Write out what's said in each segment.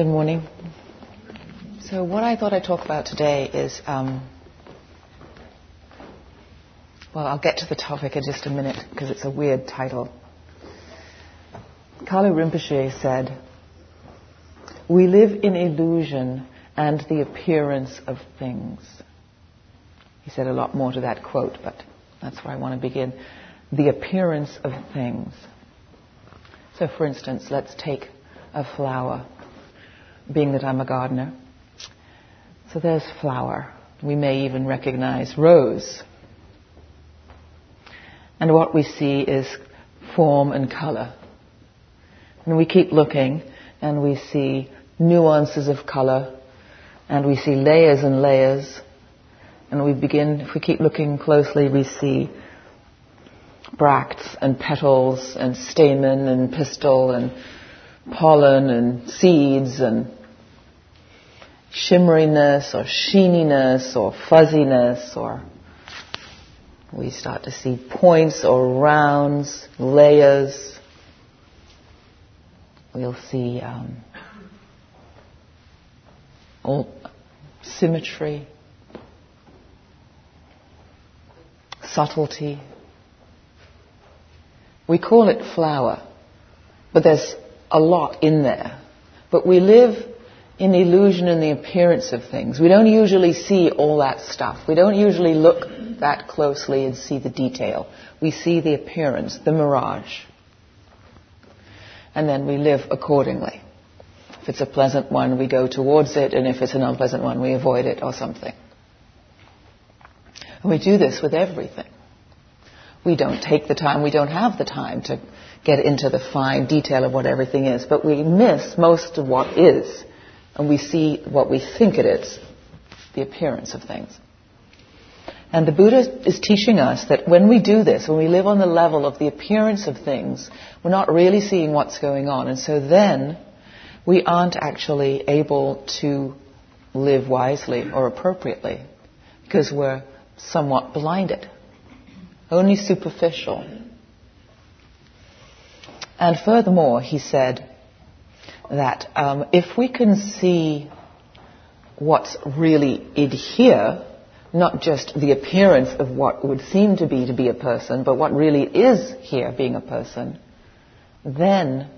Good morning. So, what I thought I'd talk about today is um, well, I'll get to the topic in just a minute because it's a weird title. Kalu Rinpoche said, We live in illusion and the appearance of things. He said a lot more to that quote, but that's where I want to begin. The appearance of things. So, for instance, let's take a flower, being that I'm a gardener. So there's flower. We may even recognize rose. And what we see is form and color. And we keep looking and we see nuances of color and we see layers and layers. And we begin, if we keep looking closely, we see bracts and petals and stamen and pistil and pollen and seeds and shimmeriness or sheeniness or fuzziness or we start to see points or rounds, layers. We'll see um, all symmetry, subtlety. We call it flower, but there's a lot in there. But we live in the illusion and the appearance of things. We don't usually see all that stuff. We don't usually look that closely and see the detail. We see the appearance, the mirage. And then we live accordingly. If it's a pleasant one, we go towards it, and if it's an unpleasant one, we avoid it or something. And we do this with everything. We don't take the time, we don't have the time to get into the fine detail of what everything is, but we miss most of what is and we see what we think it is, the appearance of things. And the Buddha is teaching us that when we do this, when we live on the level of the appearance of things, we're not really seeing what's going on. And so then we aren't actually able to live wisely or appropriately because we're somewhat blinded, only superficial. And furthermore, he said, that um, if we can see what's really in here, not just the appearance of what would seem to be to be a person, but what really is here being a person, then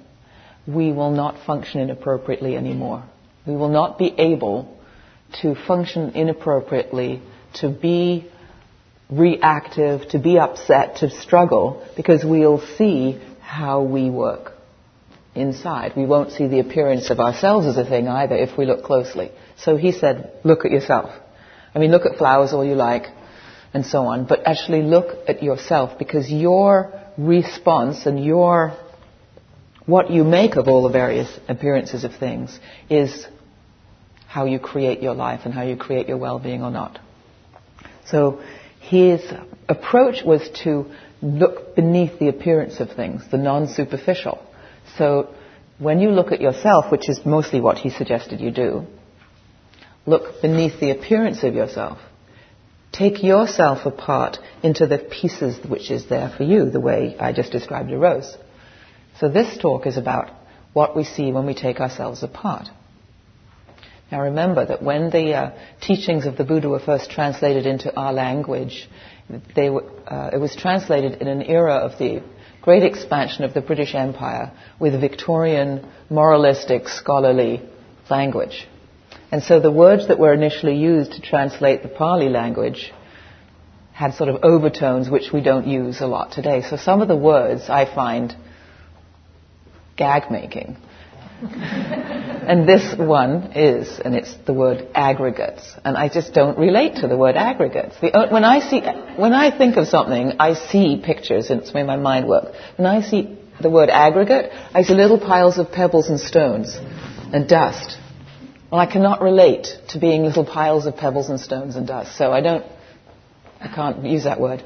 we will not function inappropriately anymore. We will not be able to function inappropriately, to be reactive, to be upset, to struggle, because we'll see how we work inside. We won't see the appearance of ourselves as a thing either if we look closely. So he said, look at yourself. I mean, look at flowers all you like and so on, but actually look at yourself because your response and your, what you make of all the various appearances of things is how you create your life and how you create your well-being or not. So his approach was to look beneath the appearance of things, the non-superficial so when you look at yourself, which is mostly what he suggested you do, look beneath the appearance of yourself. Take yourself apart into the pieces which is there for you, the way I just described a rose. So this talk is about what we see when we take ourselves apart. Now remember that when the uh, teachings of the Buddha were first translated into our language, were, uh, it was translated in an era of the great expansion of the British Empire with Victorian moralistic scholarly language. And so the words that were initially used to translate the Pali language had sort of overtones which we don't use a lot today. So some of the words I find gag making. And this one is, and it's the word aggregates. And I just don't relate to the word aggregates. The, when, I see, when I think of something, I see pictures, and it's the way my mind works. When I see the word aggregate, I see little piles of pebbles and stones and dust. Well, I cannot relate to being little piles of pebbles and stones and dust, so I don't, I can't use that word.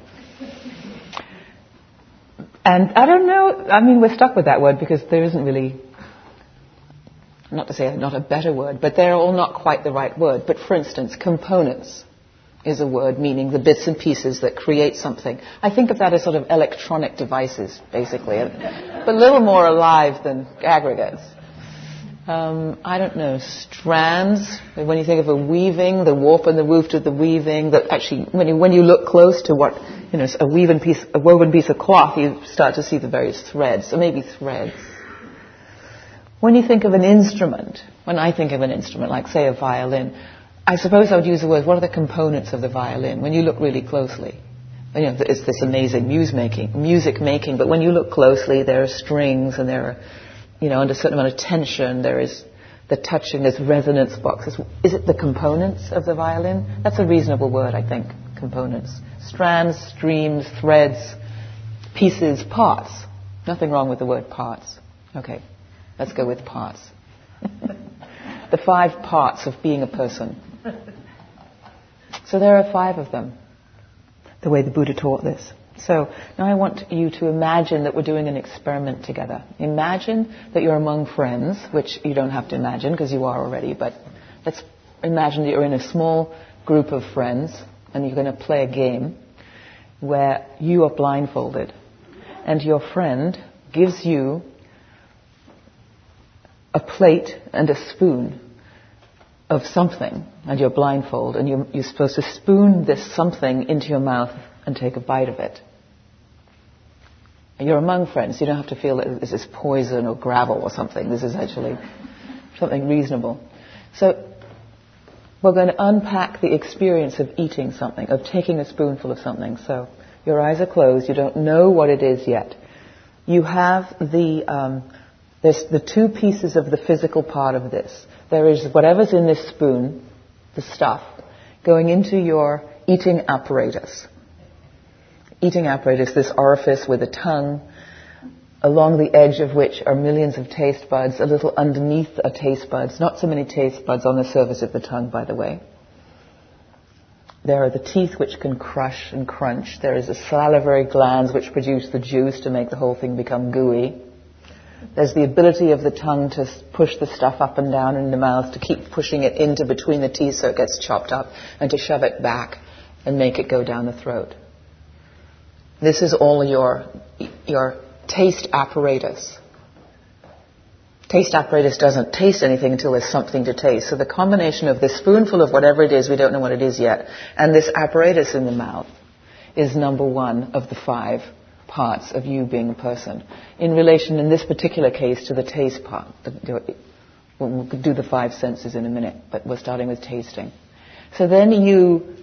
And I don't know, I mean, we're stuck with that word because there isn't really not to say not a better word, but they're all not quite the right word. But for instance, components is a word meaning the bits and pieces that create something. I think of that as sort of electronic devices, basically, but a little more alive than aggregates. um, I don't know, strands. When you think of a weaving, the warp and the woof to the weaving, that actually, when you, when you look close to what, you know, a woven piece, a woven piece of cloth, you start to see the various threads. So maybe threads. When you think of an instrument, when I think of an instrument, like say a violin, I suppose I would use the word, what are the components of the violin when you look really closely? You know, it's this amazing music making, music making, but when you look closely, there are strings and there are you know, under a certain amount of tension, there is the touching, there's resonance boxes. Is it the components of the violin? That's a reasonable word, I think, components. Strands, streams, threads, pieces, parts. Nothing wrong with the word parts. Okay, let's go with parts. the five parts of being a person. So there are five of them, the way the Buddha taught this. So now I want you to imagine that we're doing an experiment together. Imagine that you're among friends, which you don't have to imagine because you are already, but let's imagine that you're in a small group of friends and you're going to play a game where you are blindfolded and your friend gives you a plate and a spoon of something and you're blindfolded and you're, you're supposed to spoon this something into your mouth and take a bite of it. You're among friends. You don't have to feel that this is poison or gravel or something. This is actually something reasonable. So we're going to unpack the experience of eating something, of taking a spoonful of something. So your eyes are closed. You don't know what it is yet. You have the um, there's the two pieces of the physical part of this. There is whatever's in this spoon, the stuff, going into your eating apparatus eating apparatus, this orifice with a tongue, along the edge of which are millions of taste buds, a little underneath are taste buds, not so many taste buds on the surface of the tongue, by the way. There are the teeth which can crush and crunch. There is the salivary glands which produce the juice to make the whole thing become gooey. There's the ability of the tongue to push the stuff up and down in the mouth, to keep pushing it into between the teeth so it gets chopped up, and to shove it back and make it go down the throat. This is all your, your taste apparatus. Taste apparatus doesn't taste anything until there's something to taste. So the combination of this spoonful of whatever it is, we don't know what it is yet, and this apparatus in the mouth is number one of the five parts of you being a person. In relation, in this particular case, to the taste part. We'll do the five senses in a minute, but we're starting with tasting. So then you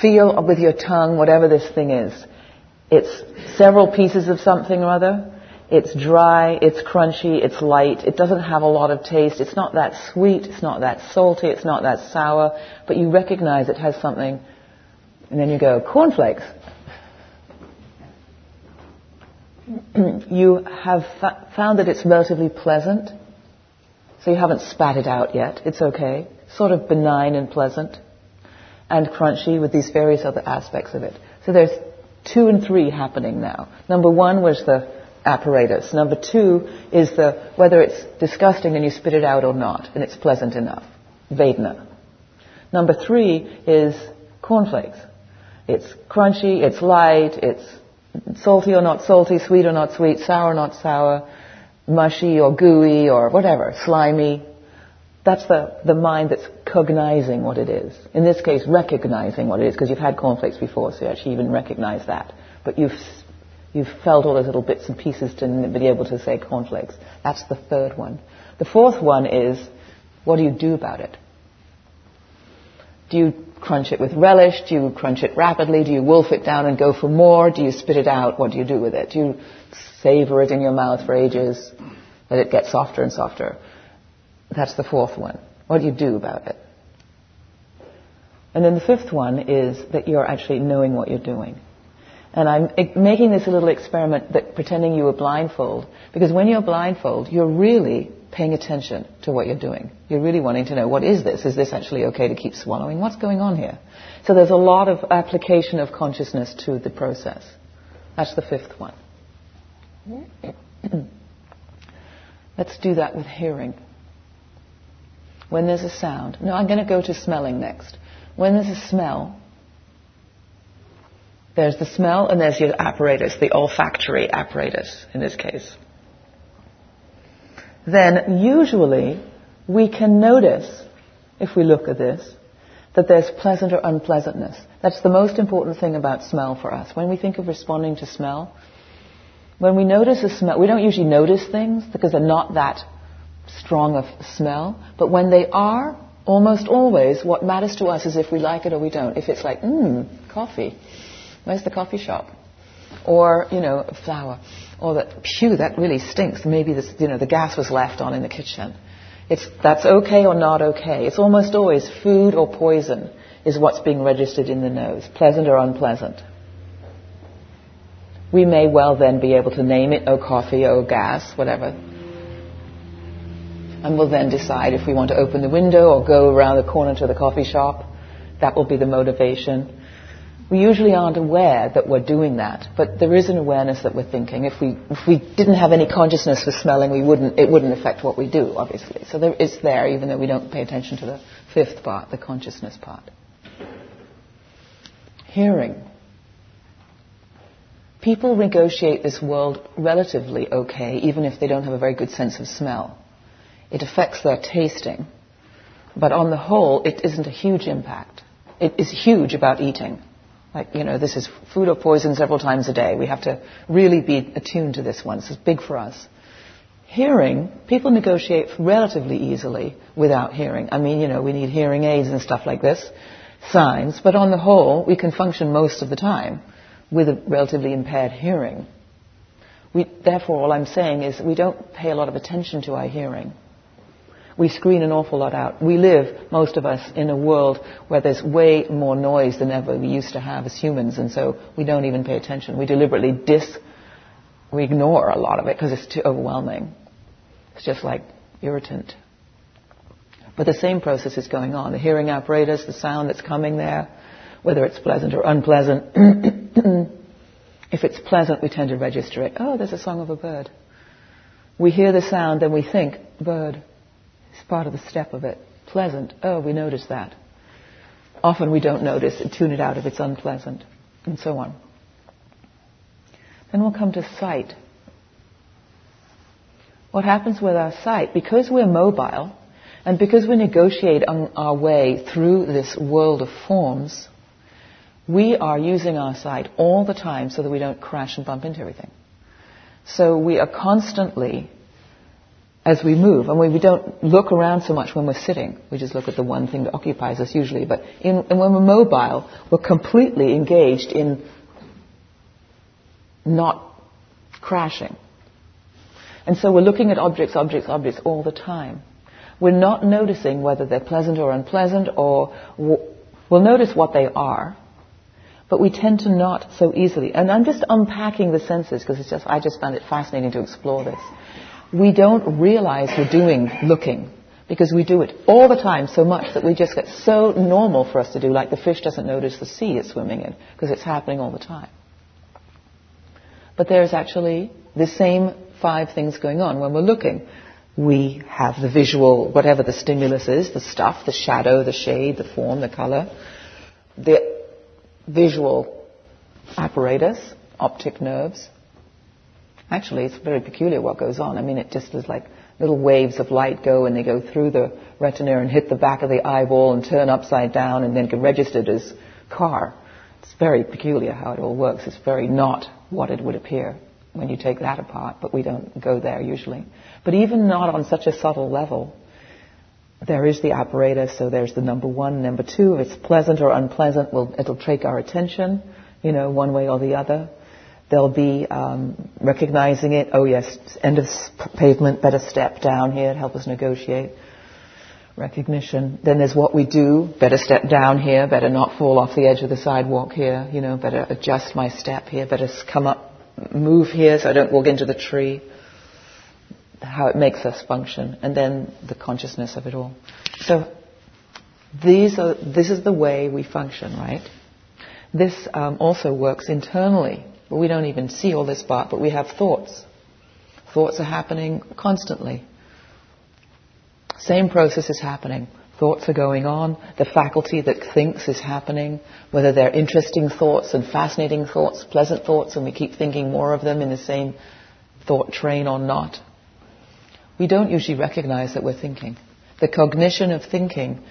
feel with your tongue whatever this thing is. It's several pieces of something or other. It's dry, it's crunchy, it's light, it doesn't have a lot of taste, it's not that sweet, it's not that salty, it's not that sour, but you recognize it has something, and then you go, cornflakes. you have fa- found that it's relatively pleasant, so you haven't spat it out yet, it's okay, sort of benign and pleasant and crunchy with these various other aspects of it. So there's two and three happening now. Number one was the apparatus. Number two is the whether it's disgusting and you spit it out or not, and it's pleasant enough. Vedana. Number three is cornflakes. It's crunchy, it's light, it's salty or not salty, sweet or not sweet, sour or not sour, mushy or gooey or whatever, slimy, that's the, the mind that's cognizing what it is. In this case, recognizing what it is, because you've had cornflakes before, so you actually even recognize that. But you've, you've felt all those little bits and pieces to be able to say cornflakes. That's the third one. The fourth one is, what do you do about it? Do you crunch it with relish? Do you crunch it rapidly? Do you wolf it down and go for more? Do you spit it out? What do you do with it? Do you savor it in your mouth for ages? Let it get softer and softer? That's the fourth one. What do you do about it? And then the fifth one is that you're actually knowing what you're doing. And I'm making this a little experiment that pretending you were blindfold, because when you're blindfold, you're really paying attention to what you're doing. You're really wanting to know, what is this? Is this actually okay to keep swallowing? What's going on here? So there's a lot of application of consciousness to the process. That's the fifth one. Let's do that with hearing when there's a sound. No, I'm going to go to smelling next. When there's a smell, there's the smell and there's your apparatus, the olfactory apparatus in this case. Then usually we can notice, if we look at this, that there's pleasant or unpleasantness. That's the most important thing about smell for us. When we think of responding to smell, when we notice a smell, we don't usually notice things because they're not that strong of smell, but when they are, almost always, what matters to us is if we like it or we don't. If it's like, mmm, coffee, where's the coffee shop? Or, you know, flour. Or that, phew, that really stinks. Maybe this, you know, the gas was left on in the kitchen. It's, that's okay or not okay. It's almost always food or poison is what's being registered in the nose, pleasant or unpleasant. We may well then be able to name it, oh coffee, oh gas, whatever. And we'll then decide if we want to open the window or go around the corner to the coffee shop. That will be the motivation. We usually aren't aware that we're doing that, but there is an awareness that we're thinking. If we, if we didn't have any consciousness for smelling, we wouldn't, it wouldn't affect what we do, obviously. So there, it's there, even though we don't pay attention to the fifth part, the consciousness part. Hearing. People negotiate this world relatively okay, even if they don't have a very good sense of smell. It affects their tasting, but on the whole, it isn't a huge impact. It is huge about eating. Like, you know, this is food or poison several times a day. We have to really be attuned to this one. This is big for us. Hearing, people negotiate relatively easily without hearing. I mean, you know, we need hearing aids and stuff like this, signs, but on the whole, we can function most of the time with a relatively impaired hearing. We, therefore, all I'm saying is we don't pay a lot of attention to our hearing we screen an awful lot out. We live, most of us, in a world where there's way more noise than ever we used to have as humans, and so we don't even pay attention. We deliberately dis, we ignore a lot of it because it's too overwhelming. It's just like irritant. But the same process is going on. The hearing apparatus, the sound that's coming there, whether it's pleasant or unpleasant. if it's pleasant, we tend to register it. Oh, there's a song of a bird. We hear the sound, then we think, bird. It's part of the step of it. Pleasant. Oh, we notice that. Often we don't notice and tune it out if it's unpleasant, and so on. Then we'll come to sight. What happens with our sight? Because we're mobile, and because we negotiate on our way through this world of forms, we are using our sight all the time so that we don't crash and bump into everything. So we are constantly as we move. And we, we don't look around so much when we're sitting. We just look at the one thing that occupies us usually. But in, and when we're mobile, we're completely engaged in not crashing. And so we're looking at objects, objects, objects all the time. We're not noticing whether they're pleasant or unpleasant, or we'll notice what they are, but we tend to not so easily. And I'm just unpacking the senses because it's just I just found it fascinating to explore this we don't realize we're doing looking because we do it all the time so much that we just get so normal for us to do, like the fish doesn't notice the sea it's swimming in because it's happening all the time. But there's actually the same five things going on when we're looking. We have the visual, whatever the stimulus is, the stuff, the shadow, the shade, the form, the color, the visual apparatus, optic nerves, Actually, it's very peculiar what goes on. I mean, it just is like little waves of light go and they go through the retina and hit the back of the eyeball and turn upside down and then get registered as car. It's very peculiar how it all works. It's very not what it would appear when you take that apart, but we don't go there usually. But even not on such a subtle level, there is the apparatus, so there's the number one, number two. If it's pleasant or unpleasant, we'll, it'll take our attention, you know, one way or the other. They'll be um, recognizing it. Oh yes, end of pavement, better step down here, help us negotiate. Recognition. Then there's what we do. Better step down here. Better not fall off the edge of the sidewalk here. You know, better adjust my step here. Better come up, move here so I don't walk into the tree. How it makes us function, and then the consciousness of it all. So these are, this is the way we function, right? This um, also works internally. We don't even see all this part, but we have thoughts. Thoughts are happening constantly. Same process is happening. Thoughts are going on. The faculty that thinks is happening, whether they're interesting thoughts and fascinating thoughts, pleasant thoughts, and we keep thinking more of them in the same thought train or not. we don't usually recognize that we're thinking. The cognition of thinking,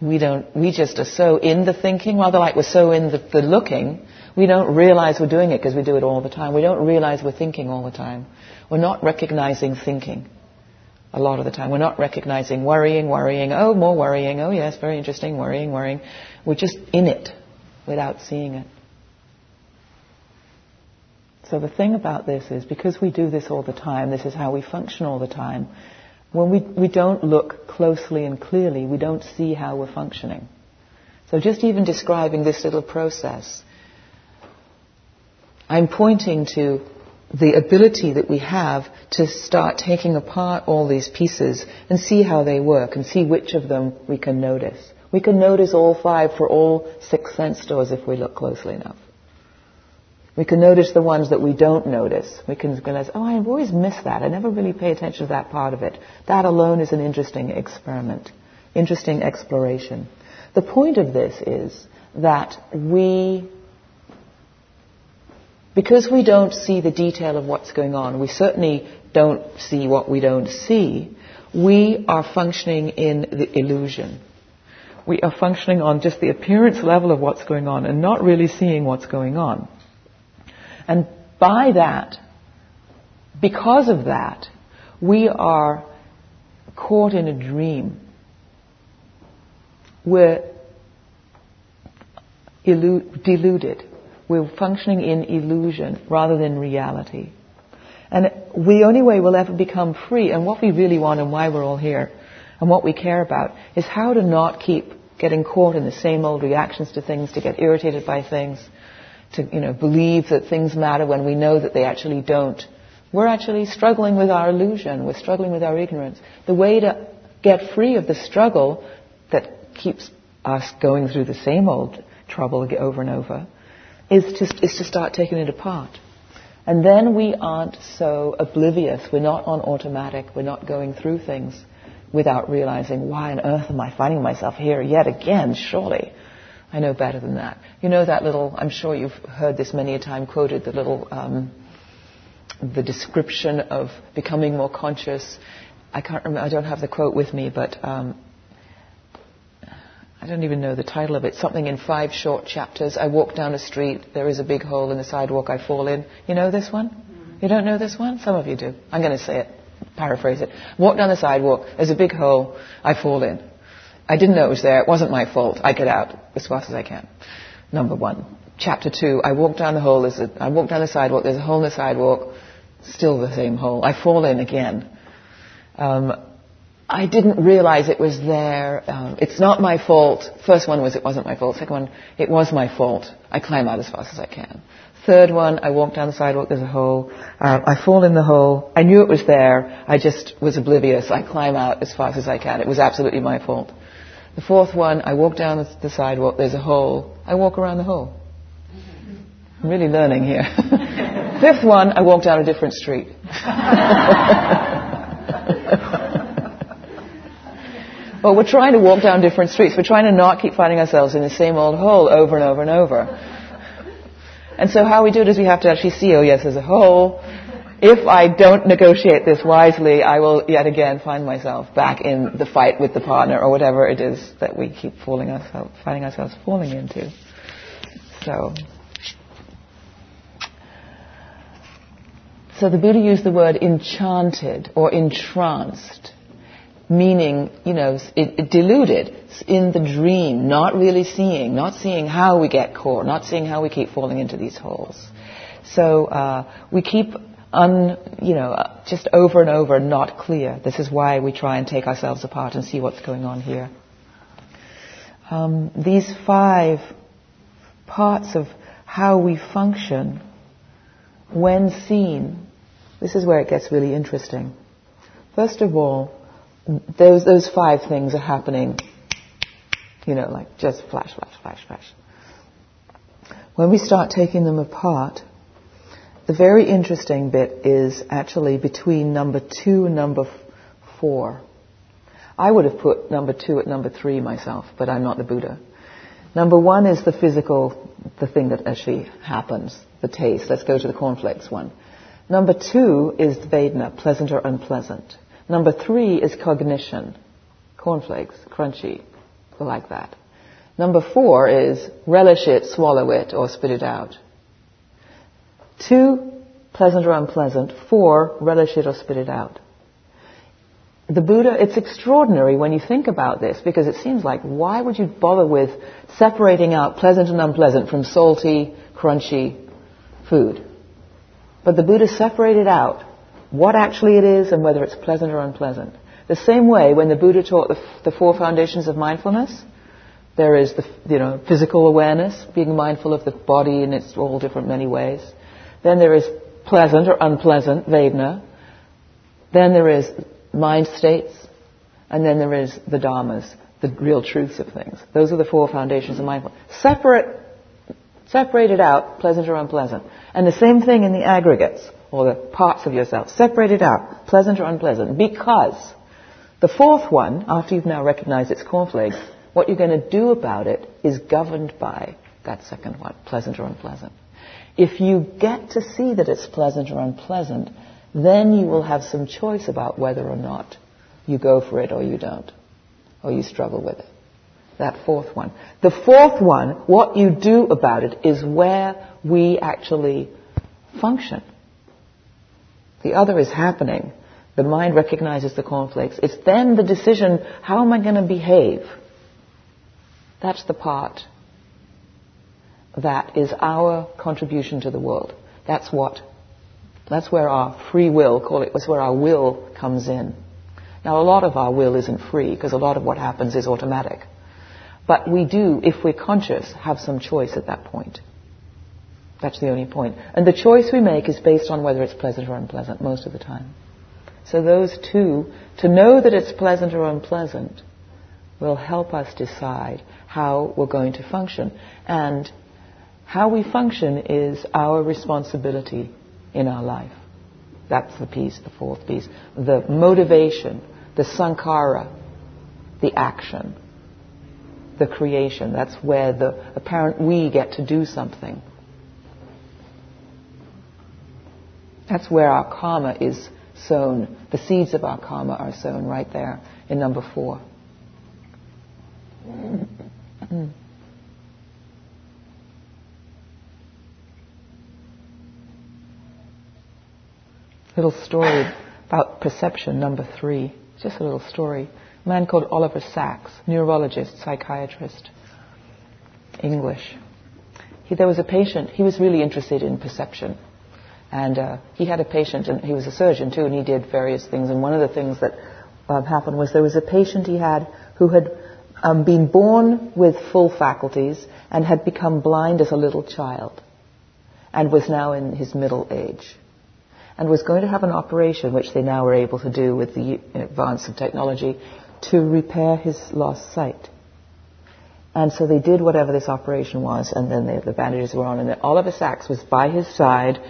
we don't, we just are so in the thinking, rather like we're so in the, the looking, we don't realize we're doing it because we do it all the time. We don't realize we're thinking all the time. We're not recognizing thinking a lot of the time. We're not recognizing worrying, worrying, oh, more worrying, oh yes, very interesting, worrying, worrying. We're just in it without seeing it. So the thing about this is because we do this all the time, this is how we function all the time, when we, we don't look closely and clearly, we don't see how we're functioning. So just even describing this little process, I'm pointing to the ability that we have to start taking apart all these pieces and see how they work and see which of them we can notice. We can notice all five for all six sense doors if we look closely enough. We can notice the ones that we don't notice. We can realize, oh, I've always missed that. I never really pay attention to that part of it. That alone is an interesting experiment, interesting exploration. The point of this is that we because we don't see the detail of what's going on, we certainly don't see what we don't see, we are functioning in the illusion. We are functioning on just the appearance level of what's going on and not really seeing what's going on. And by that, because of that, we are caught in a dream. We're illu- deluded. We're functioning in illusion rather than reality. And the only way we'll ever become free, and what we really want and why we're all here, and what we care about, is how to not keep getting caught in the same old reactions to things, to get irritated by things, to you know believe that things matter when we know that they actually don't. We're actually struggling with our illusion. We're struggling with our ignorance. The way to get free of the struggle that keeps us going through the same old trouble over and over is to, is to start taking it apart. And then we aren't so oblivious. We're not on automatic. We're not going through things without realizing, why on earth am I finding myself here yet again? Surely. I know better than that. You know that little, I'm sure you've heard this many a time quoted, the little, um, the description of becoming more conscious. I can't remember, I don't have the quote with me, but um, I don't even know the title of it, something in five short chapters. I walk down a street, there is a big hole in the sidewalk, I fall in. You know this one? You don't know this one? Some of you do. I'm going to say it, paraphrase it. Walk down the sidewalk, there's a big hole, I fall in. I didn't know it was there, it wasn't my fault. I get out as fast as I can. Number one. Chapter two, I walk down the hole, there's a, I walk down the sidewalk, there's a hole in the sidewalk, still the same hole. I fall in again. Um, I didn't realize it was there. Um, it's not my fault. First one was it wasn't my fault. Second one, it was my fault. I climb out as fast as I can. Third one, I walk down the sidewalk, there's a hole. Uh, I fall in the hole. I knew it was there. I just was oblivious. I climb out as fast as I can. It was absolutely my fault. The fourth one, I walk down the, the sidewalk, there's a hole. I walk around the hole. I'm really learning here. Fifth one, I walk down a different street. But we're trying to walk down different streets. We're trying to not keep finding ourselves in the same old hole over and over and over. And so how we do it is we have to actually see, oh yes, there's a hole. If I don't negotiate this wisely, I will yet again find myself back in the fight with the partner or whatever it is that we keep falling ourselves, finding ourselves falling into. So, so the Buddha used the word enchanted or entranced meaning, you know, it, it deluded in the dream, not really seeing, not seeing how we get caught, not seeing how we keep falling into these holes. So uh, we keep un, you know, uh, just over and over not clear. This is why we try and take ourselves apart and see what's going on here. Um, these five parts of how we function, when seen, this is where it gets really interesting. First of all, those, those five things are happening, you know, like just flash, flash, flash, flash. When we start taking them apart, the very interesting bit is actually between number two and number four. I would have put number two at number three myself, but I'm not the Buddha. Number one is the physical, the thing that actually happens, the taste. Let's go to the cornflakes one. Number two is the Vedana, pleasant or unpleasant. Number three is cognition. Cornflakes, crunchy, like that. Number four is relish it, swallow it, or spit it out. Two, pleasant or unpleasant. Four, relish it or spit it out. The Buddha, it's extraordinary when you think about this because it seems like why would you bother with separating out pleasant and unpleasant from salty, crunchy food? But the Buddha separated out what actually it is and whether it's pleasant or unpleasant. The same way when the Buddha taught the, the four foundations of mindfulness, there is the you know physical awareness, being mindful of the body in its all different many ways. Then there is pleasant or unpleasant, Vedana. Then there is mind states. And then there is the Dhammas, the real truths of things. Those are the four foundations of mindfulness. Separate, separated out, pleasant or unpleasant. And the same thing in the aggregates, or the parts of yourself. Separate it out, pleasant or unpleasant. Because the fourth one, after you've now recognized its cornflakes, what you're going to do about it is governed by that second one, pleasant or unpleasant. If you get to see that it's pleasant or unpleasant, then you will have some choice about whether or not you go for it or you don't, or you struggle with it. That fourth one. The fourth one, what you do about it, is where we actually function. The other is happening. The mind recognizes the cornflakes. It's then the decision, how am I going to behave? That's the part that is our contribution to the world. That's what, that's where our free will, call it, that's where our will comes in. Now, a lot of our will isn't free because a lot of what happens is automatic. But we do, if we're conscious, have some choice at that point. That's the only point. And the choice we make is based on whether it's pleasant or unpleasant most of the time. So those two, to know that it's pleasant or unpleasant, will help us decide how we're going to function. And how we function is our responsibility in our life. That's the piece, the fourth piece. The motivation, the sankhara, the action, the creation. That's where the apparent we get to do something. That's where our karma is sown. The seeds of our karma are sown right there in number four. Mm. little story about perception, number three. Just a little story. A man called Oliver Sacks, neurologist, psychiatrist, English. He, there was a patient, he was really interested in perception. And uh, he had a patient, and he was a surgeon too, and he did various things. And one of the things that um, happened was there was a patient he had who had um, been born with full faculties and had become blind as a little child and was now in his middle age and was going to have an operation, which they now were able to do with the advance of technology, to repair his lost sight. And so they did whatever this operation was, and then they, the bandages were on, and Oliver Sacks was by his side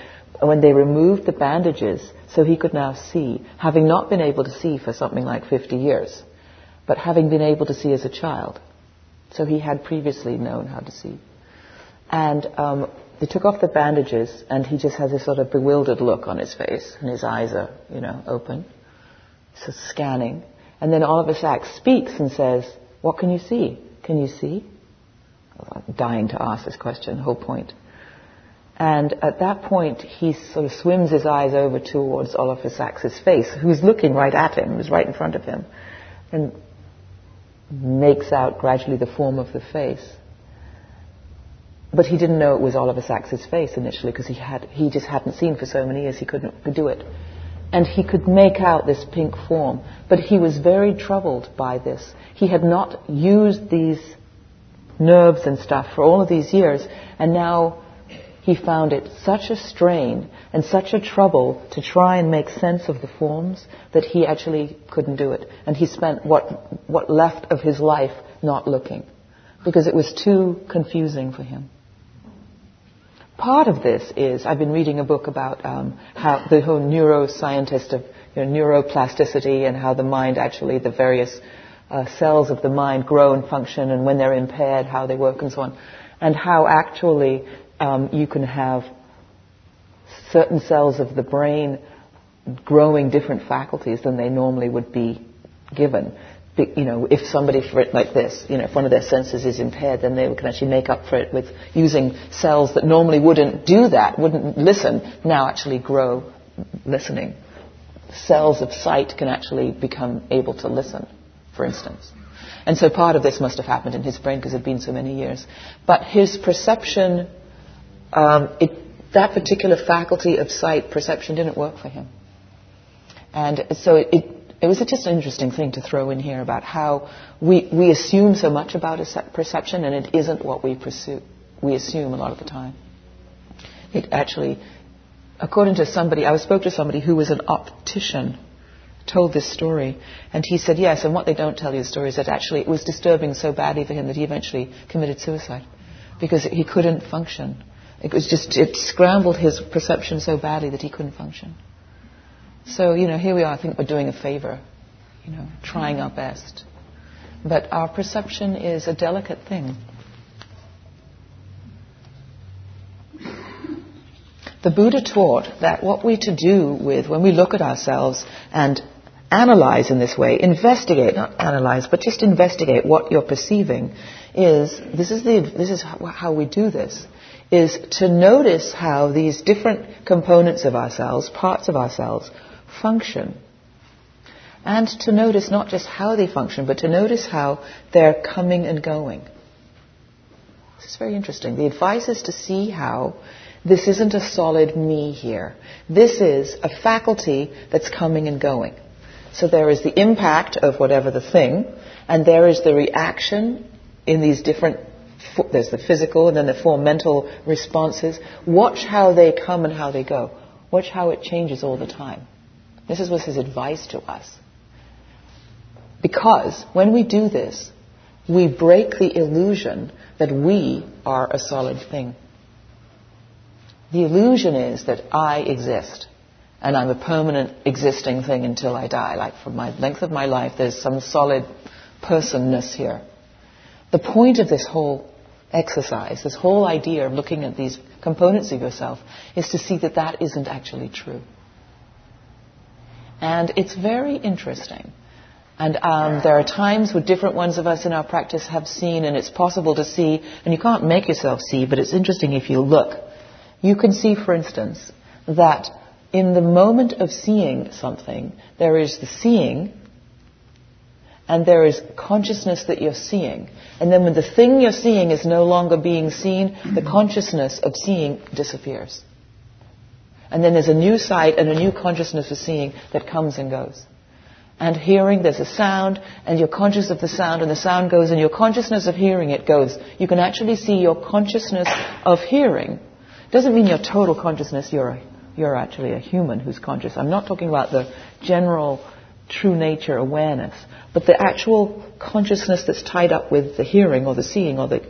when they removed the bandages so he could now see, having not been able to see for something like 50 years, but having been able to see as a child. So he had previously known how to see. And um, they took off the bandages, and he just has this sort of bewildered look on his face, and his eyes are, you know, open. So scanning. And then Oliver Sacks speaks and says, What can you see? Can you see? I'm dying to ask this question, whole point. And at that point, he sort of swims his eyes over towards Oliver Sacks's face, who's looking right at him, who's right in front of him, and makes out gradually the form of the face. But he didn't know it was Oliver Sacks's face initially because he had he just hadn't seen for so many years he couldn't could do it. And he could make out this pink form, but he was very troubled by this. He had not used these nerves and stuff for all of these years, and now he found it such a strain and such a trouble to try and make sense of the forms that he actually couldn't do it. And he spent what, what left of his life not looking because it was too confusing for him. Part of this is I've been reading a book about um, how the whole neuroscientist of you know, neuroplasticity and how the mind actually, the various uh, cells of the mind grow and function and when they're impaired, how they work and so on. And how actually um, you can have certain cells of the brain growing different faculties than they normally would be given. You know, if somebody, for it like this, you know, if one of their senses is impaired, then they can actually make up for it with using cells that normally wouldn't do that, wouldn't listen, now actually grow listening. Cells of sight can actually become able to listen, for instance. And so part of this must have happened in his brain because it had been so many years. But his perception, um, it, that particular faculty of sight perception didn't work for him. And so it, it, was just an interesting thing to throw in here about how we, we assume so much about perception and it isn't what we pursue. We assume a lot of the time. It actually, according to somebody, I spoke to somebody who was an optician, told this story, and he said yes, and what they don't tell you the story is that actually it was disturbing so badly for him that he eventually committed suicide because he couldn't function. It was just, it scrambled his perception so badly that he couldn't function. So, you know, here we are, I think we're doing a favor, you know, trying our best. But our perception is a delicate thing. The Buddha taught that what we're to do with when we look at ourselves and analyze in this way, investigate, not analyze, but just investigate what you're perceiving, is this is the this is how we do this is to notice how these different components of ourselves, parts of ourselves, function. And to notice not just how they function, but to notice how they're coming and going. This is very interesting. The advice is to see how this isn't a solid me here. This is a faculty that's coming and going. So there is the impact of whatever the thing, and there is the reaction in these different there's the physical and then the four mental responses. Watch how they come and how they go. Watch how it changes all the time. This is was his advice to us. Because when we do this, we break the illusion that we are a solid thing. The illusion is that I exist and I'm a permanent existing thing until I die. Like for my length of my life, there's some solid personness here. The point of this whole exercise, this whole idea of looking at these components of yourself, is to see that that isn't actually true. And it's very interesting. And um, there are times where different ones of us in our practice have seen, and it's possible to see, and you can't make yourself see, but it's interesting if you look. You can see, for instance, that in the moment of seeing something, there is the seeing, and there is consciousness that you're seeing. And then when the thing you're seeing is no longer being seen, the mm-hmm. consciousness of seeing disappears. And then there's a new sight and a new consciousness of seeing that comes and goes. And hearing, there's a sound, and you're conscious of the sound, and the sound goes, and your consciousness of hearing it goes. You can actually see your consciousness of hearing. Doesn't mean your total consciousness, you're, you're actually a human who's conscious. I'm not talking about the general true nature awareness, but the actual consciousness that's tied up with the hearing or the seeing or the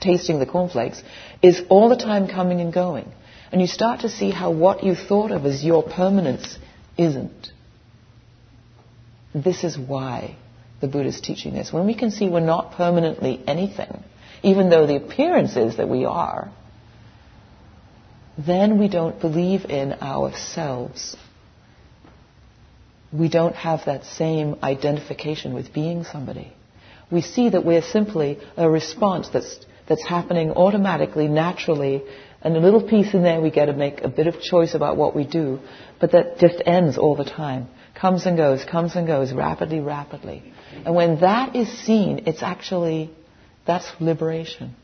tasting the cornflakes is all the time coming and going. And you start to see how what you thought of as your permanence isn't. This is why the Buddha is teaching this. When we can see we're not permanently anything, even though the appearance is that we are, then we don't believe in ourselves. We don't have that same identification with being somebody. We see that we're simply a response that's, that's happening automatically, naturally, and a little piece in there we get to make a bit of choice about what we do, but that just ends all the time. Comes and goes, comes and goes, rapidly, rapidly. And when that is seen, it's actually, that's liberation.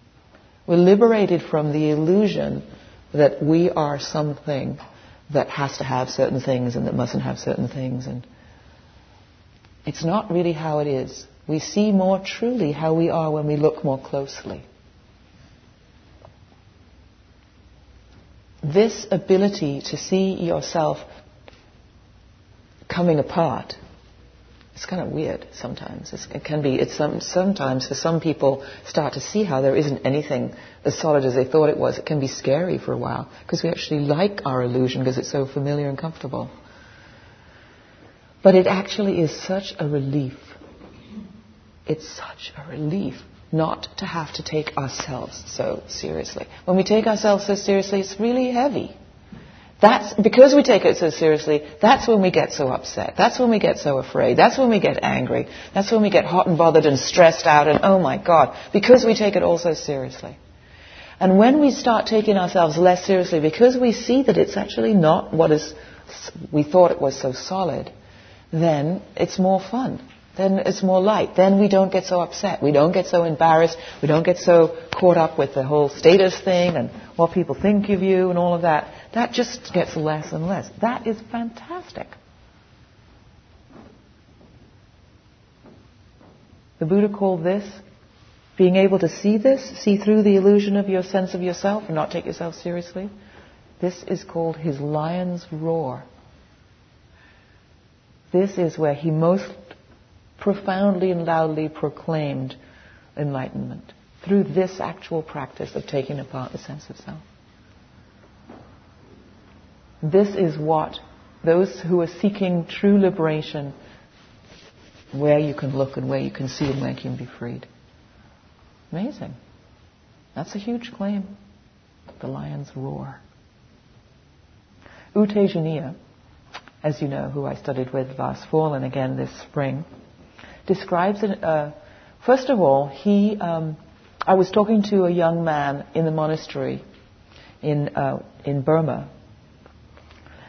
We're liberated from the illusion that we are something that has to have certain things and that mustn't have certain things. And it's not really how it is. We see more truly how we are when we look more closely. this ability to see yourself coming apart it's kind of weird sometimes. It's, it can be. It's some, sometimes for some people start to see how there isn't anything as solid as they thought it was. It can be scary for a while because we actually like our illusion because it's so familiar and comfortable. But it actually is such a relief. It's such a relief not to have to take ourselves so seriously. When we take ourselves so seriously, it's really heavy. That's because we take it so seriously, that's when we get so upset. That's when we get so afraid. That's when we get angry. That's when we get hot and bothered and stressed out and oh my God, because we take it all so seriously. And when we start taking ourselves less seriously, because we see that it's actually not what is, we thought it was so solid, then it's more fun. Then it's more light. Then we don't get so upset. We don't get so embarrassed. We don't get so caught up with the whole status thing and what people think of you and all of that. That just gets less and less. That is fantastic. The Buddha called this being able to see this, see through the illusion of your sense of yourself and not take yourself seriously. This is called his lion's roar. This is where he most profoundly and loudly proclaimed enlightenment through this actual practice of taking apart the sense of self. This is what those who are seeking true liberation, where you can look and where you can see and where you can be freed. Amazing. That's a huge claim. The lion's roar. U Tejaniya, as you know, who I studied with last fall and again this spring, describes it. Uh, first of all, he. Um, I was talking to a young man in the monastery in uh, in Burma,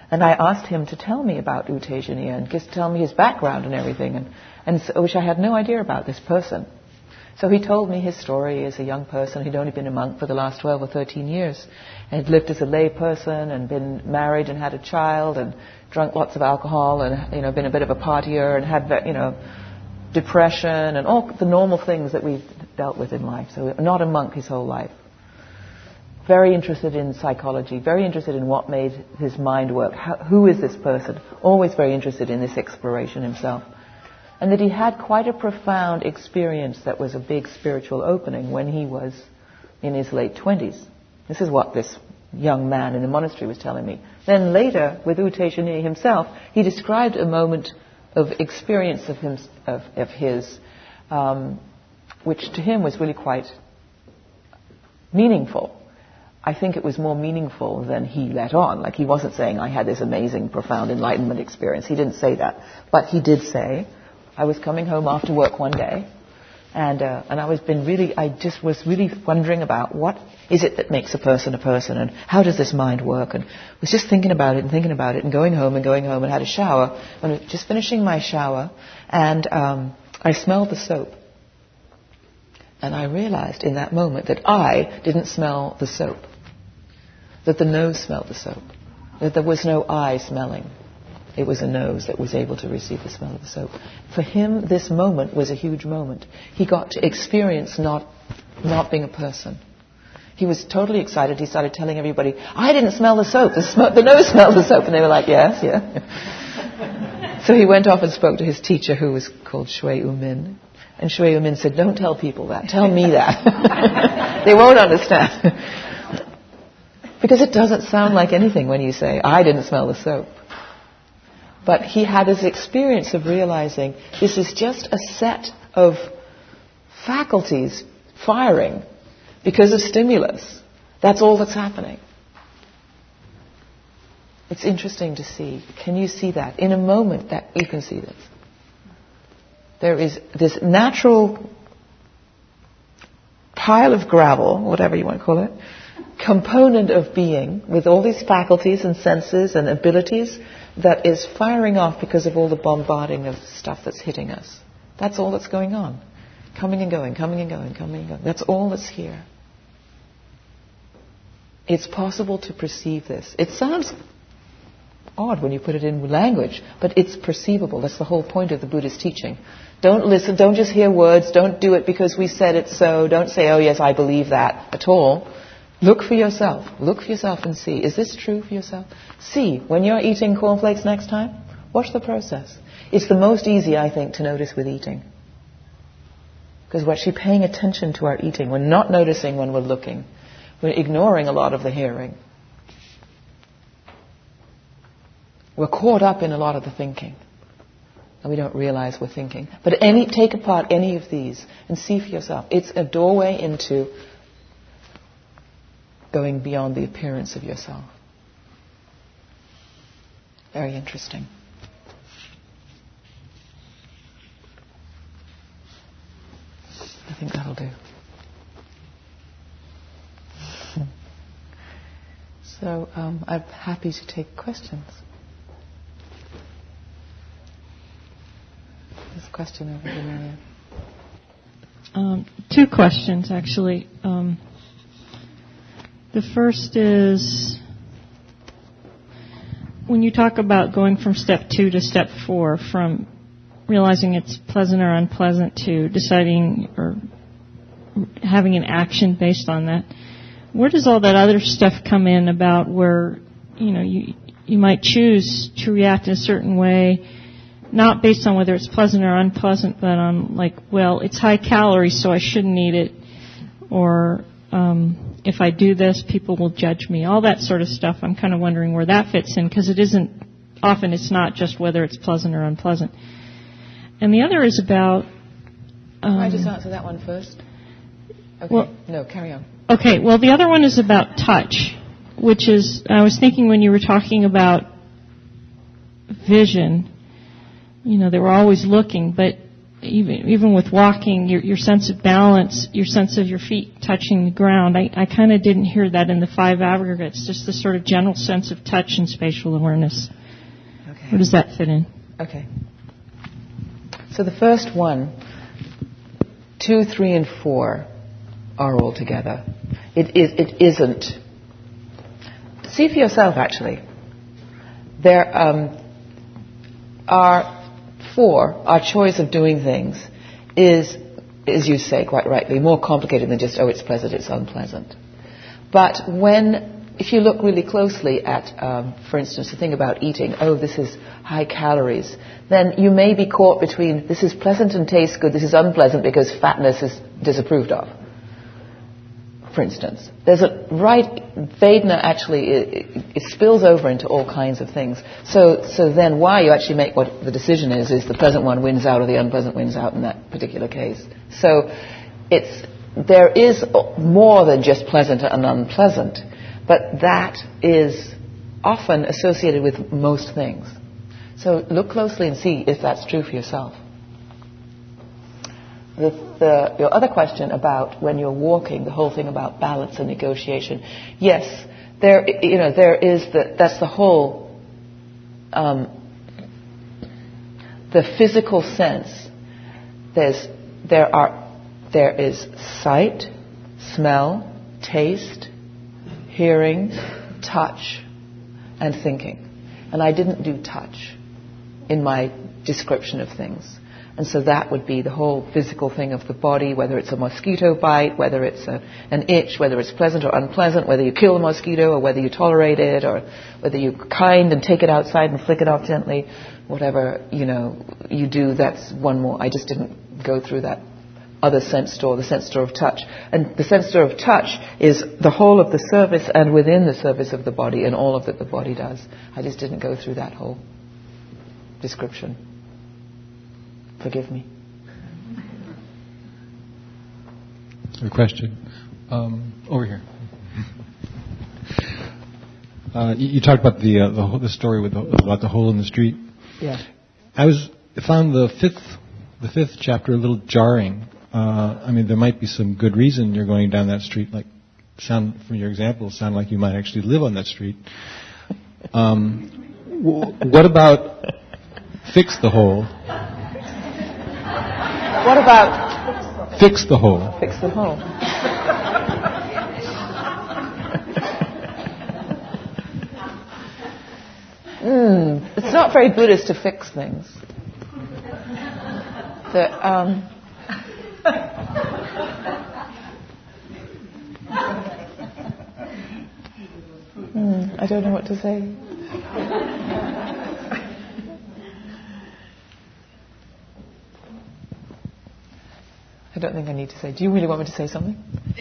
and I asked him to tell me about U Tejaniya and just tell me his background and everything, and, and so, which I had no idea about this person. So he told me his story as a young person. He'd only been a monk for the last 12 or 13 years. And he'd lived as a lay person and been married and had a child and drunk lots of alcohol and, you know, been a bit of a partier and had, you know, depression and all the normal things that we've dealt with in life. So not a monk his whole life. Very interested in psychology, very interested in what made his mind work. How, who is this person? Always very interested in this exploration himself and that he had quite a profound experience that was a big spiritual opening when he was in his late 20s. This is what this young man in the monastery was telling me. Then later, with U Tejaniya himself, he described a moment of experience of, him, of, of his, um, which to him was really quite meaningful. I think it was more meaningful than he let on. Like he wasn't saying, I had this amazing, profound enlightenment experience. He didn't say that. But he did say, I was coming home after work one day, and uh, and I was been really, I just was really wondering about what is it that makes a person a person, and how does this mind work, and was just thinking about it and thinking about it, and going home and going home and had a shower, and just finishing my shower, and um, I smelled the soap. And I realized in that moment that I didn't smell the soap, that the nose smelled the soap, that there was no eye smelling. It was a nose that was able to receive the smell of the soap. For him, this moment was a huge moment. He got to experience not, not being a person. He was totally excited. He started telling everybody, I didn't smell the soap. The, sm- the nose smelled the soap. And they were like, yes, yeah. so he went off and spoke to his teacher, who was called Shwe Oo Min. And Shwe Oo Min said, don't tell people that. Tell me that. they won't understand. Because it doesn't sound like anything when you say, I didn't smell the soap. But he had his experience of realizing this is just a set of faculties firing because of stimulus. That's all that's happening. It's interesting to see. Can you see that? In a moment that you can see this. There is this natural pile of gravel, whatever you want to call it, component of being with all these faculties and senses and abilities that is firing off because of all the bombarding of stuff that's hitting us. That's all that's going on. Coming and going, coming and going, coming and going. That's all that's here. It's possible to perceive this. It sounds odd when you put it in language, but it's perceivable. That's the whole point of the Buddhist teaching. Don't listen, don't just hear words, don't do it because we said it so, don't say, oh yes, I believe that at all. Look for yourself. Look for yourself and see. Is this true for yourself? See, when you're eating cornflakes next time, watch the process. It's the most easy, I think, to notice with eating. Because we're actually paying attention to our eating. We're not noticing when we're looking. We're ignoring a lot of the hearing. We're caught up in a lot of the thinking. And we don't realize we're thinking. But any, take apart any of these and see for yourself. It's a doorway into going beyond the appearance of yourself. Very interesting. I think that'll do. So um, I'm happy to take questions. A question over here, Um, two questions, actually. Um, the first is when you talk about going from step two to step four, from realizing it's pleasant or unpleasant to deciding or having an action based on that, where does all that other stuff come in about where you know you you might choose to react in a certain way, not based on whether it's pleasant or unpleasant, but on like, well, it's high calories, so I shouldn't eat it, or um, if I do this, people will judge me. All that sort of stuff. I'm kind of wondering where that fits in because it isn't often. It's not just whether it's pleasant or unpleasant. And the other is about. Um, Can I just answer that one first? Okay. Well- no, carry on. Okay, well, the other one is about touch, which is, I was thinking when you were talking about vision, you know, they were always looking, but even, even with walking, your, your sense of balance, your sense of your feet touching the ground, I, I kind of didn't hear that in the five aggregates, just the sort of general sense of touch and spatial awareness. Okay. Where does that fit in? Okay. So the first one, two, three, and four are all together. It, is, it isn't. See for yourself, actually. There um, are four, our choice of doing things is, as you say quite rightly, more complicated than just, oh, it's pleasant, it's unpleasant. But when, if you look really closely at, um, for instance, the thing about eating, oh, this is high calories, then you may be caught between this is pleasant and tastes good, this is unpleasant because fatness is disapproved of. For instance, there's a right Vedana actually it, it spills over into all kinds of things. So, so then why you actually make what the decision is is the pleasant one wins out or the unpleasant wins out in that particular case. So, it's there is more than just pleasant and unpleasant, but that is often associated with most things. So look closely and see if that's true for yourself. The, the, your other question about when you're walking, the whole thing about balance and negotiation. Yes, there, you know, there is the, that's the whole, um, the physical sense. There's, there are, there is sight, smell, taste, hearing, touch, and thinking. And I didn't do touch in my description of things. And so that would be the whole physical thing of the body, whether it's a mosquito bite, whether it's a, an itch, whether it's pleasant or unpleasant, whether you kill the mosquito or whether you tolerate it or whether you're kind and take it outside and flick it off gently, whatever, you know, you do, that's one more. I just didn't go through that other sense door, the sense door of touch. And the sense door of touch is the whole of the service and within the service of the body and all of that the body does. I just didn't go through that whole description. Forgive me. A question. Um, over here. Uh, you, you, talked about the uh, the, whole, the, story with the, about the hole in the street. Yeah. I was found the fifth the fifth chapter a little jarring. Uh, I mean, there might be some good reason you're going down that street. Like, sound from your example, sound like you might actually live on that street. Um, w- what about fix the hole? What about fix the hole? Fix the hole. mm, it's not very Buddhist to fix things. The, um, mm, I don't know what to say. I don't think I need to say. Do you really want me to say something?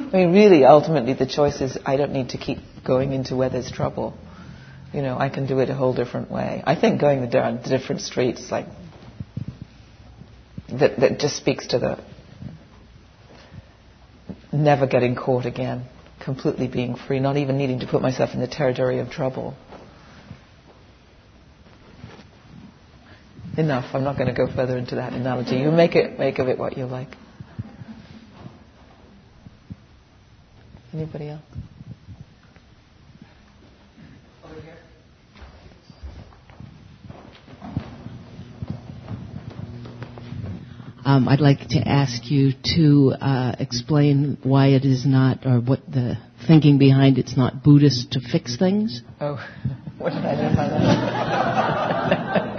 I mean, really, ultimately, the choice is I don't need to keep going into where there's trouble. You know, I can do it a whole different way. I think going down different streets, like, that, that just speaks to the never getting caught again. completely being free, not even needing to put myself in the territory of trouble. Enough. I'm not going to go further into that analogy. You make it make of it what you like. Anybody else? Um, I'd like to ask you to uh, explain why it is not, or what the thinking behind it's not Buddhist to fix things. Oh, what did I mean by that?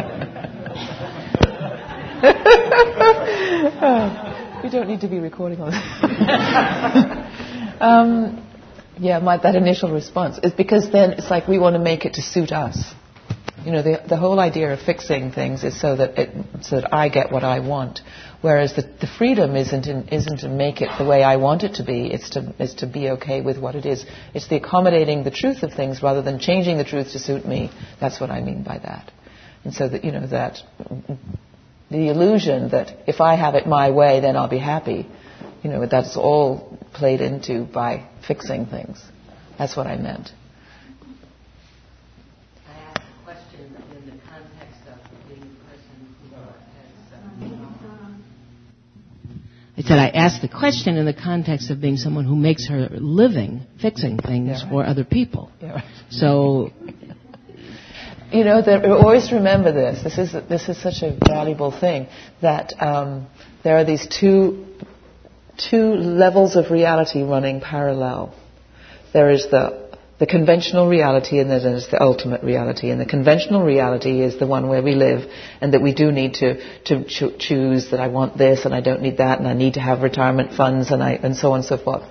we don't need to be recording on this. um, yeah, my, that initial response is because then it's like we want to make it to suit us. You know, the, the whole idea of fixing things is so that it, so that I get what I want. Whereas the, the freedom isn't in, isn't to make it the way I want it to be. It's to is to be okay with what it is. It's the accommodating the truth of things rather than changing the truth to suit me. That's what I mean by that. And so that you know that the illusion that if I have it my way, then I'll be happy. You know, that's all played into by fixing things. That's what I meant. I asked the question in the context of being the person who has uh I said I asked the question in the context of being someone who makes her living fixing things Yeah, right. for other people. Yeah, right. So You know, always remember this. This is this is such a valuable thing that um, there are these two two levels of reality running parallel. There is the the conventional reality and then the ultimate reality. And the conventional reality is the one where we live and that we do need to, to cho- choose that I want this and I don't need that and I need to have retirement funds and, I, and so on and so forth.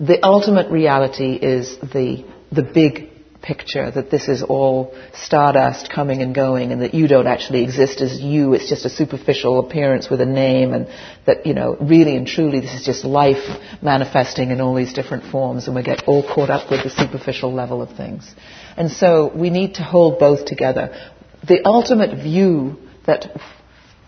The ultimate reality is the, the big picture that this is all stardust coming and going and that you don't actually exist as you. It's just a superficial appearance with a name and that, you know, really and truly this is just life manifesting in all these different forms and we get all caught up with the superficial level of things. And so we need to hold both together. The ultimate view that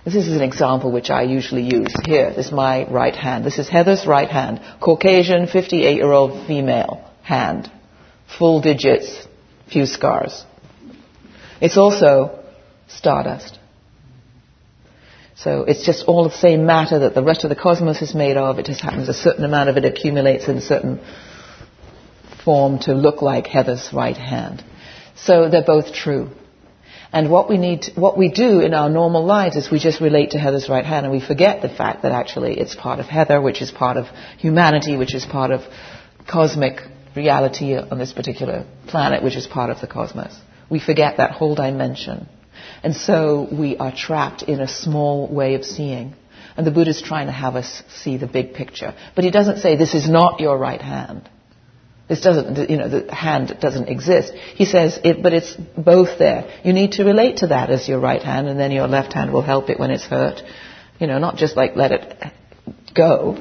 this is an example which I usually use. Here, this is my right hand. This is Heather's right hand. Caucasian, 58 year old female hand. Full digits, few scars. It's also stardust. So it's just all the same matter that the rest of the cosmos is made of. It just happens a certain amount of it accumulates in a certain form to look like Heather's right hand. So they're both true. And what we need, what we do in our normal lives is we just relate to Heather's right hand and we forget the fact that actually it's part of Heather, which is part of humanity, which is part of cosmic reality on this particular planet, which is part of the cosmos. We forget that whole dimension. And so we are trapped in a small way of seeing. And the Buddha is trying to have us see the big picture. But he doesn't say, this is not your right hand. This doesn't, you know, the hand doesn't exist. He says, it, but it's both there. You need to relate to that as your right hand, and then your left hand will help it when it's hurt. You know, not just like let it go,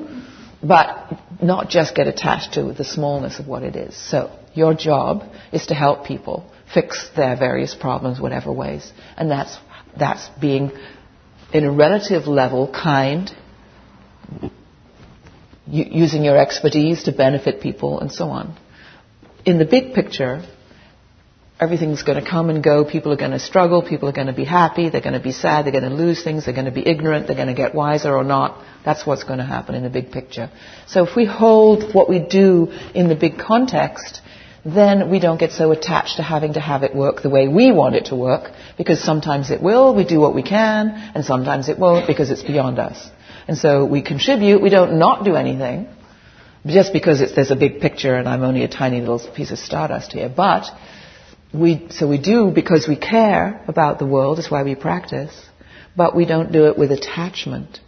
but not just get attached to the smallness of what it is. So, your job is to help people fix their various problems, whatever ways. And that's, that's being, in a relative level, kind, using your expertise to benefit people, and so on. In the big picture, everything's going to come and go. People are going to struggle. People are going to be happy. They're going to be sad. They're going to lose things. They're going to be ignorant. They're going to get wiser or not. That's what's going to happen in the big picture. So if we hold what we do in the big context, then we don't get so attached to having to have it work the way we want it to work, because sometimes it will, we do what we can, and sometimes it won't because it's beyond us. And so we contribute, we don't not do anything, just because there's a big picture and I'm only a tiny little piece of stardust here. But we, so we do because we care about the world, that's why we practice, but we don't do it with attachment,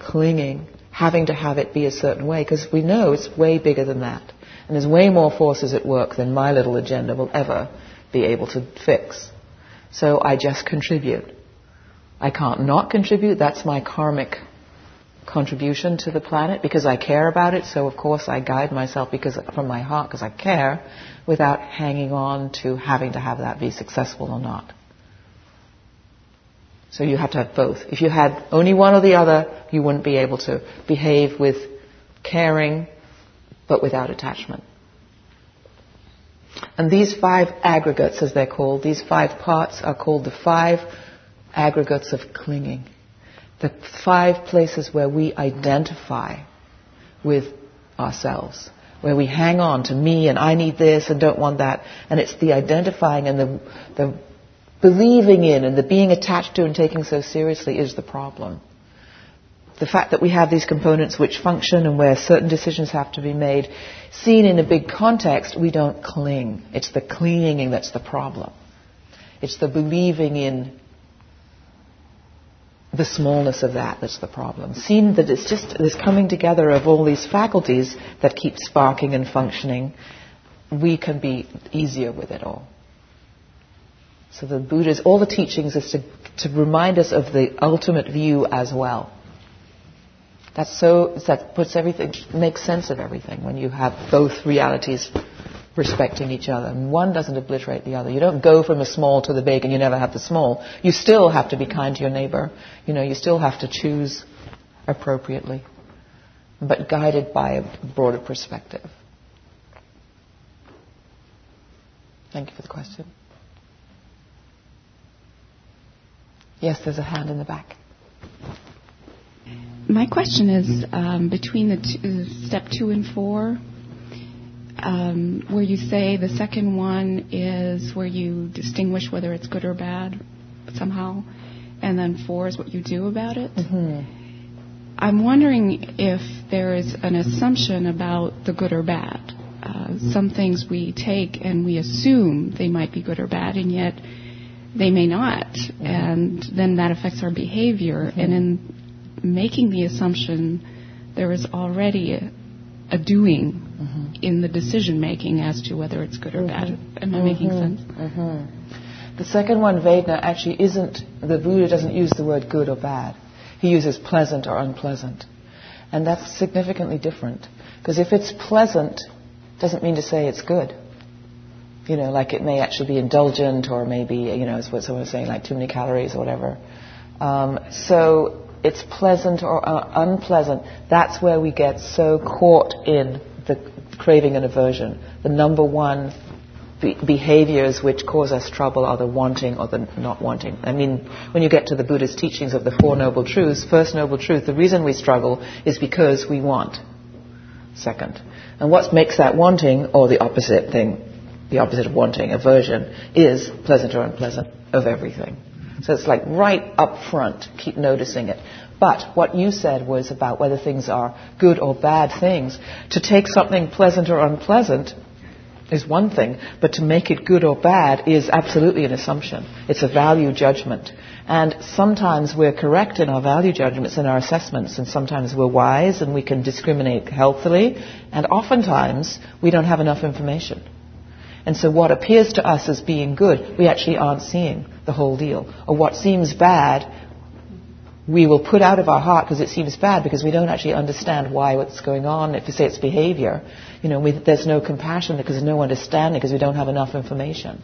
clinging, having to have it be a certain way, because we know it's way bigger than that. And there's way more forces at work than my little agenda will ever be able to fix. So I just contribute. I can't not contribute. That's my karmic contribution to the planet because I care about it. So of course I guide myself because from my heart because I care without hanging on to having to have that be successful or not. So you have to have both. If you had only one or the other, you wouldn't be able to behave with caring but without attachment. And these five aggregates, as they're called, these five parts are called the five aggregates of clinging. The five places where we identify with ourselves, where we hang on to me and I need this and don't want that. And it's the identifying and the, the believing in and the being attached to and taking so seriously is the problem. The fact that we have these components which function and where certain decisions have to be made, seen in a big context, we don't cling. It's the clinging that's the problem. It's the believing in the smallness of that that's the problem. Seen that it's just this coming together of all these faculties that keep sparking and functioning, we can be easier with it all. So the Buddha's, all the teachings is to, to remind us of the ultimate view as well. That's so, that puts everything, makes sense of everything when you have both realities respecting each other. And one doesn't obliterate the other. You don't go from the small to the big and you never have the small. You still have to be kind to your neighbor. You know, you still have to choose appropriately, but guided by a broader perspective. Thank you for the question. Yes, there's a hand in the back. My question is um, between the step two and four, um, where you say the second one is where you distinguish whether it's good or bad somehow, and then four is what you do about it. Mm-hmm. I'm wondering if there is an assumption about the good or bad. Uh, some things we take and we assume they might be good or bad, and yet they may not, mm-hmm. and then that affects our behavior. Mm-hmm. And in making the assumption, there is already a, a doing mm-hmm. in the decision making as to whether it's good or bad. Mm-hmm. Am I making Mm-hmm. sense? Mhm. The second one, Vedana, actually isn't, the Buddha doesn't use the word good or bad. He uses pleasant or unpleasant. And that's significantly different. Because if it's pleasant, doesn't mean to say it's good. You know, like it may actually be indulgent or maybe, you know, as what someone was saying, like too many calories or whatever. Um, so it's pleasant or uh, unpleasant. That's where we get so caught in craving and aversion. The number one be- behaviors which cause us trouble are the wanting or the not wanting. I mean, when you get to the Buddhist teachings of the Four Noble Truths, first Noble Truth, the reason we struggle is because we want. Second. And what makes that wanting, or the opposite thing, the opposite of wanting, aversion, is pleasant or unpleasant of everything. So it's like right up front, keep noticing it. But what you said was about whether things are good or bad things. To take something pleasant or unpleasant is one thing, but to make it good or bad is absolutely an assumption. It's a value judgment. And sometimes we're correct in our value judgments and our assessments, and sometimes we're wise and we can discriminate healthily, and oftentimes we don't have enough information. And so what appears to us as being good, we actually aren't seeing the whole deal. Or what seems bad, we will put out of our heart because it seems bad because we don't actually understand why what's going on. If you say it's behavior, you know, we, there's no compassion because there's no understanding because we don't have enough information.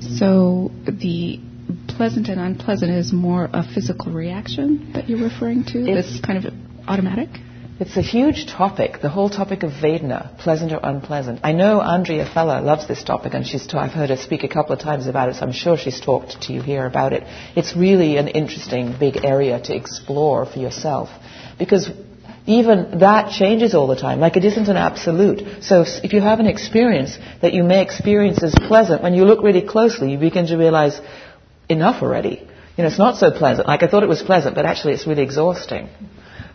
So the pleasant and unpleasant is more a physical reaction that you're referring to? It's- That's kind of automatic? It's a huge topic, the whole topic of Vedana, pleasant or unpleasant. I know Andrea Fella loves this topic, and she's I've heard her speak a couple of times about it, so I'm sure she's talked to you here about it. It's really an interesting big area to explore for yourself, because even that changes all the time. Like it isn't an absolute. So if you have an experience that you may experience as pleasant, when you look really closely, you begin to realize enough already. You know, it's not so pleasant. Like I thought it was pleasant, but actually it's really exhausting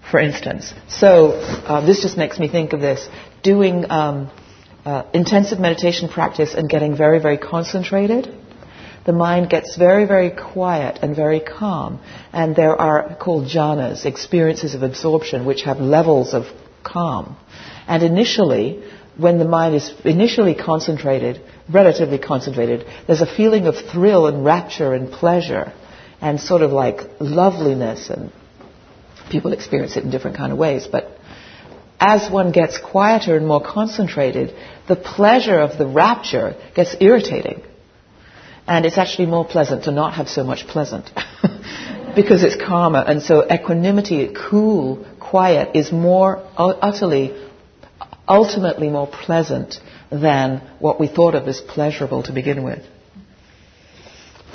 for instance. So uh, this just makes me think of this: doing um, uh, intensive meditation practice and getting very, very concentrated. The mind gets very, very quiet and very calm, and there are called jhanas, experiences of absorption, which have levels of calm. And initially, when the mind is initially concentrated, relatively concentrated, there's a feeling of thrill and rapture and pleasure, and sort of like loveliness and people experience it in different kind of ways, but as one gets quieter and more concentrated, the pleasure of the rapture gets irritating. And it's actually more pleasant to not have so much pleasant because it's calmer. And so equanimity, cool, quiet is more utterly ultimately more pleasant than what we thought of as pleasurable to begin with.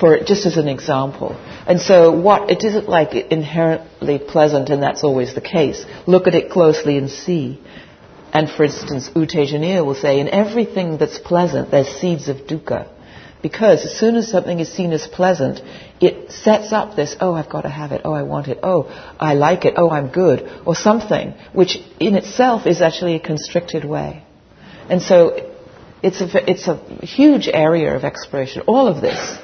For it, just as an example. And so what, it isn't like inherently pleasant and that's always the case. Look at it closely and see. And for instance, U Tejaniya will say, in everything that's pleasant, there's seeds of dukkha. Because as soon as something is seen as pleasant, it sets up this, oh, I've got to have it, oh, I want it, oh, I like it, oh, I'm good, or something, which in itself is actually a constricted way. And so it's a, it's a huge area of exploration. All of this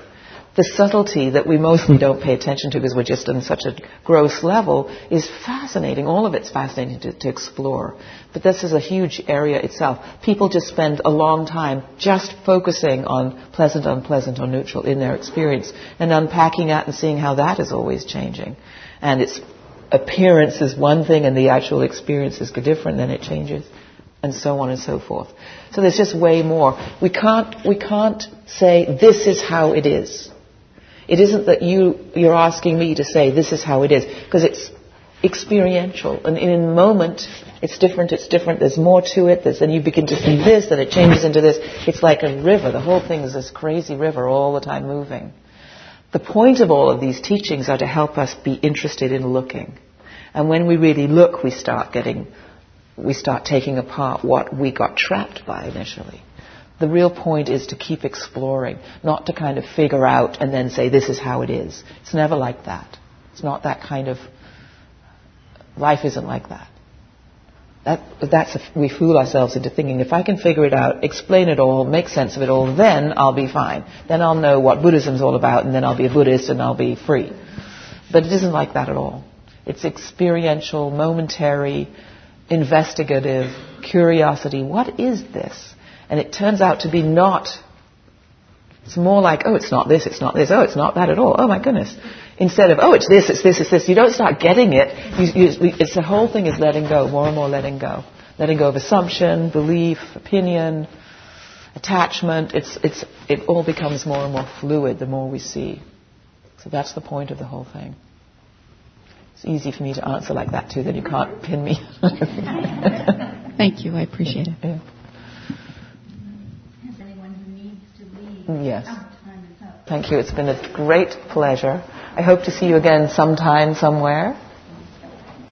the subtlety that we mostly don't pay attention to because we're just on such a gross level is fascinating. All of it's fascinating to, to, explore. But this is a huge area itself. People just spend a long time just focusing on pleasant, unpleasant, or neutral in their experience and unpacking that and seeing how that is always changing. And its appearance is one thing and the actual experience is different, then it changes. And so on and so forth. So there's just way more. We can't, we can't say, this is how it is it isn't that you, you're asking me to say this is how it is, because it's experiential. And in a moment, it's different, it's different, there's more to it, there's, then you begin to see this, then it changes into this. It's like a river. The whole thing is this crazy river all the time moving. The point of all of these teachings are to help us be interested in looking. And when we really look, we start getting, we start taking apart what we got trapped by initially. The real point is to keep exploring, not to kind of figure out and then say, this is how it is. It's never like that. It's not that kind of, life isn't like that. That, that's a, we fool ourselves into thinking if I can figure it out, explain it all, make sense of it all, then I'll be fine. Then I'll know what Buddhism's all about, and then I'll be a Buddhist and I'll be free. But it isn't like that at all. It's experiential, momentary, investigative curiosity. What is this? And it turns out to be not, it's more like, oh, it's not this, it's not this, oh, it's not that at all, oh my goodness. Instead of, oh, it's this, it's this, it's this. You don't start getting it. You, you, it's the whole thing is letting go, more and more letting go. Letting go of assumption, belief, opinion, attachment. It's, it's, it all becomes more and more fluid the more we see. So that's the point of the whole thing. It's easy for me to answer like that too, then you can't pin me. Thank you, I appreciate it. Yeah. Yes. Thank you. It's been a great pleasure. I hope to see you again sometime, somewhere.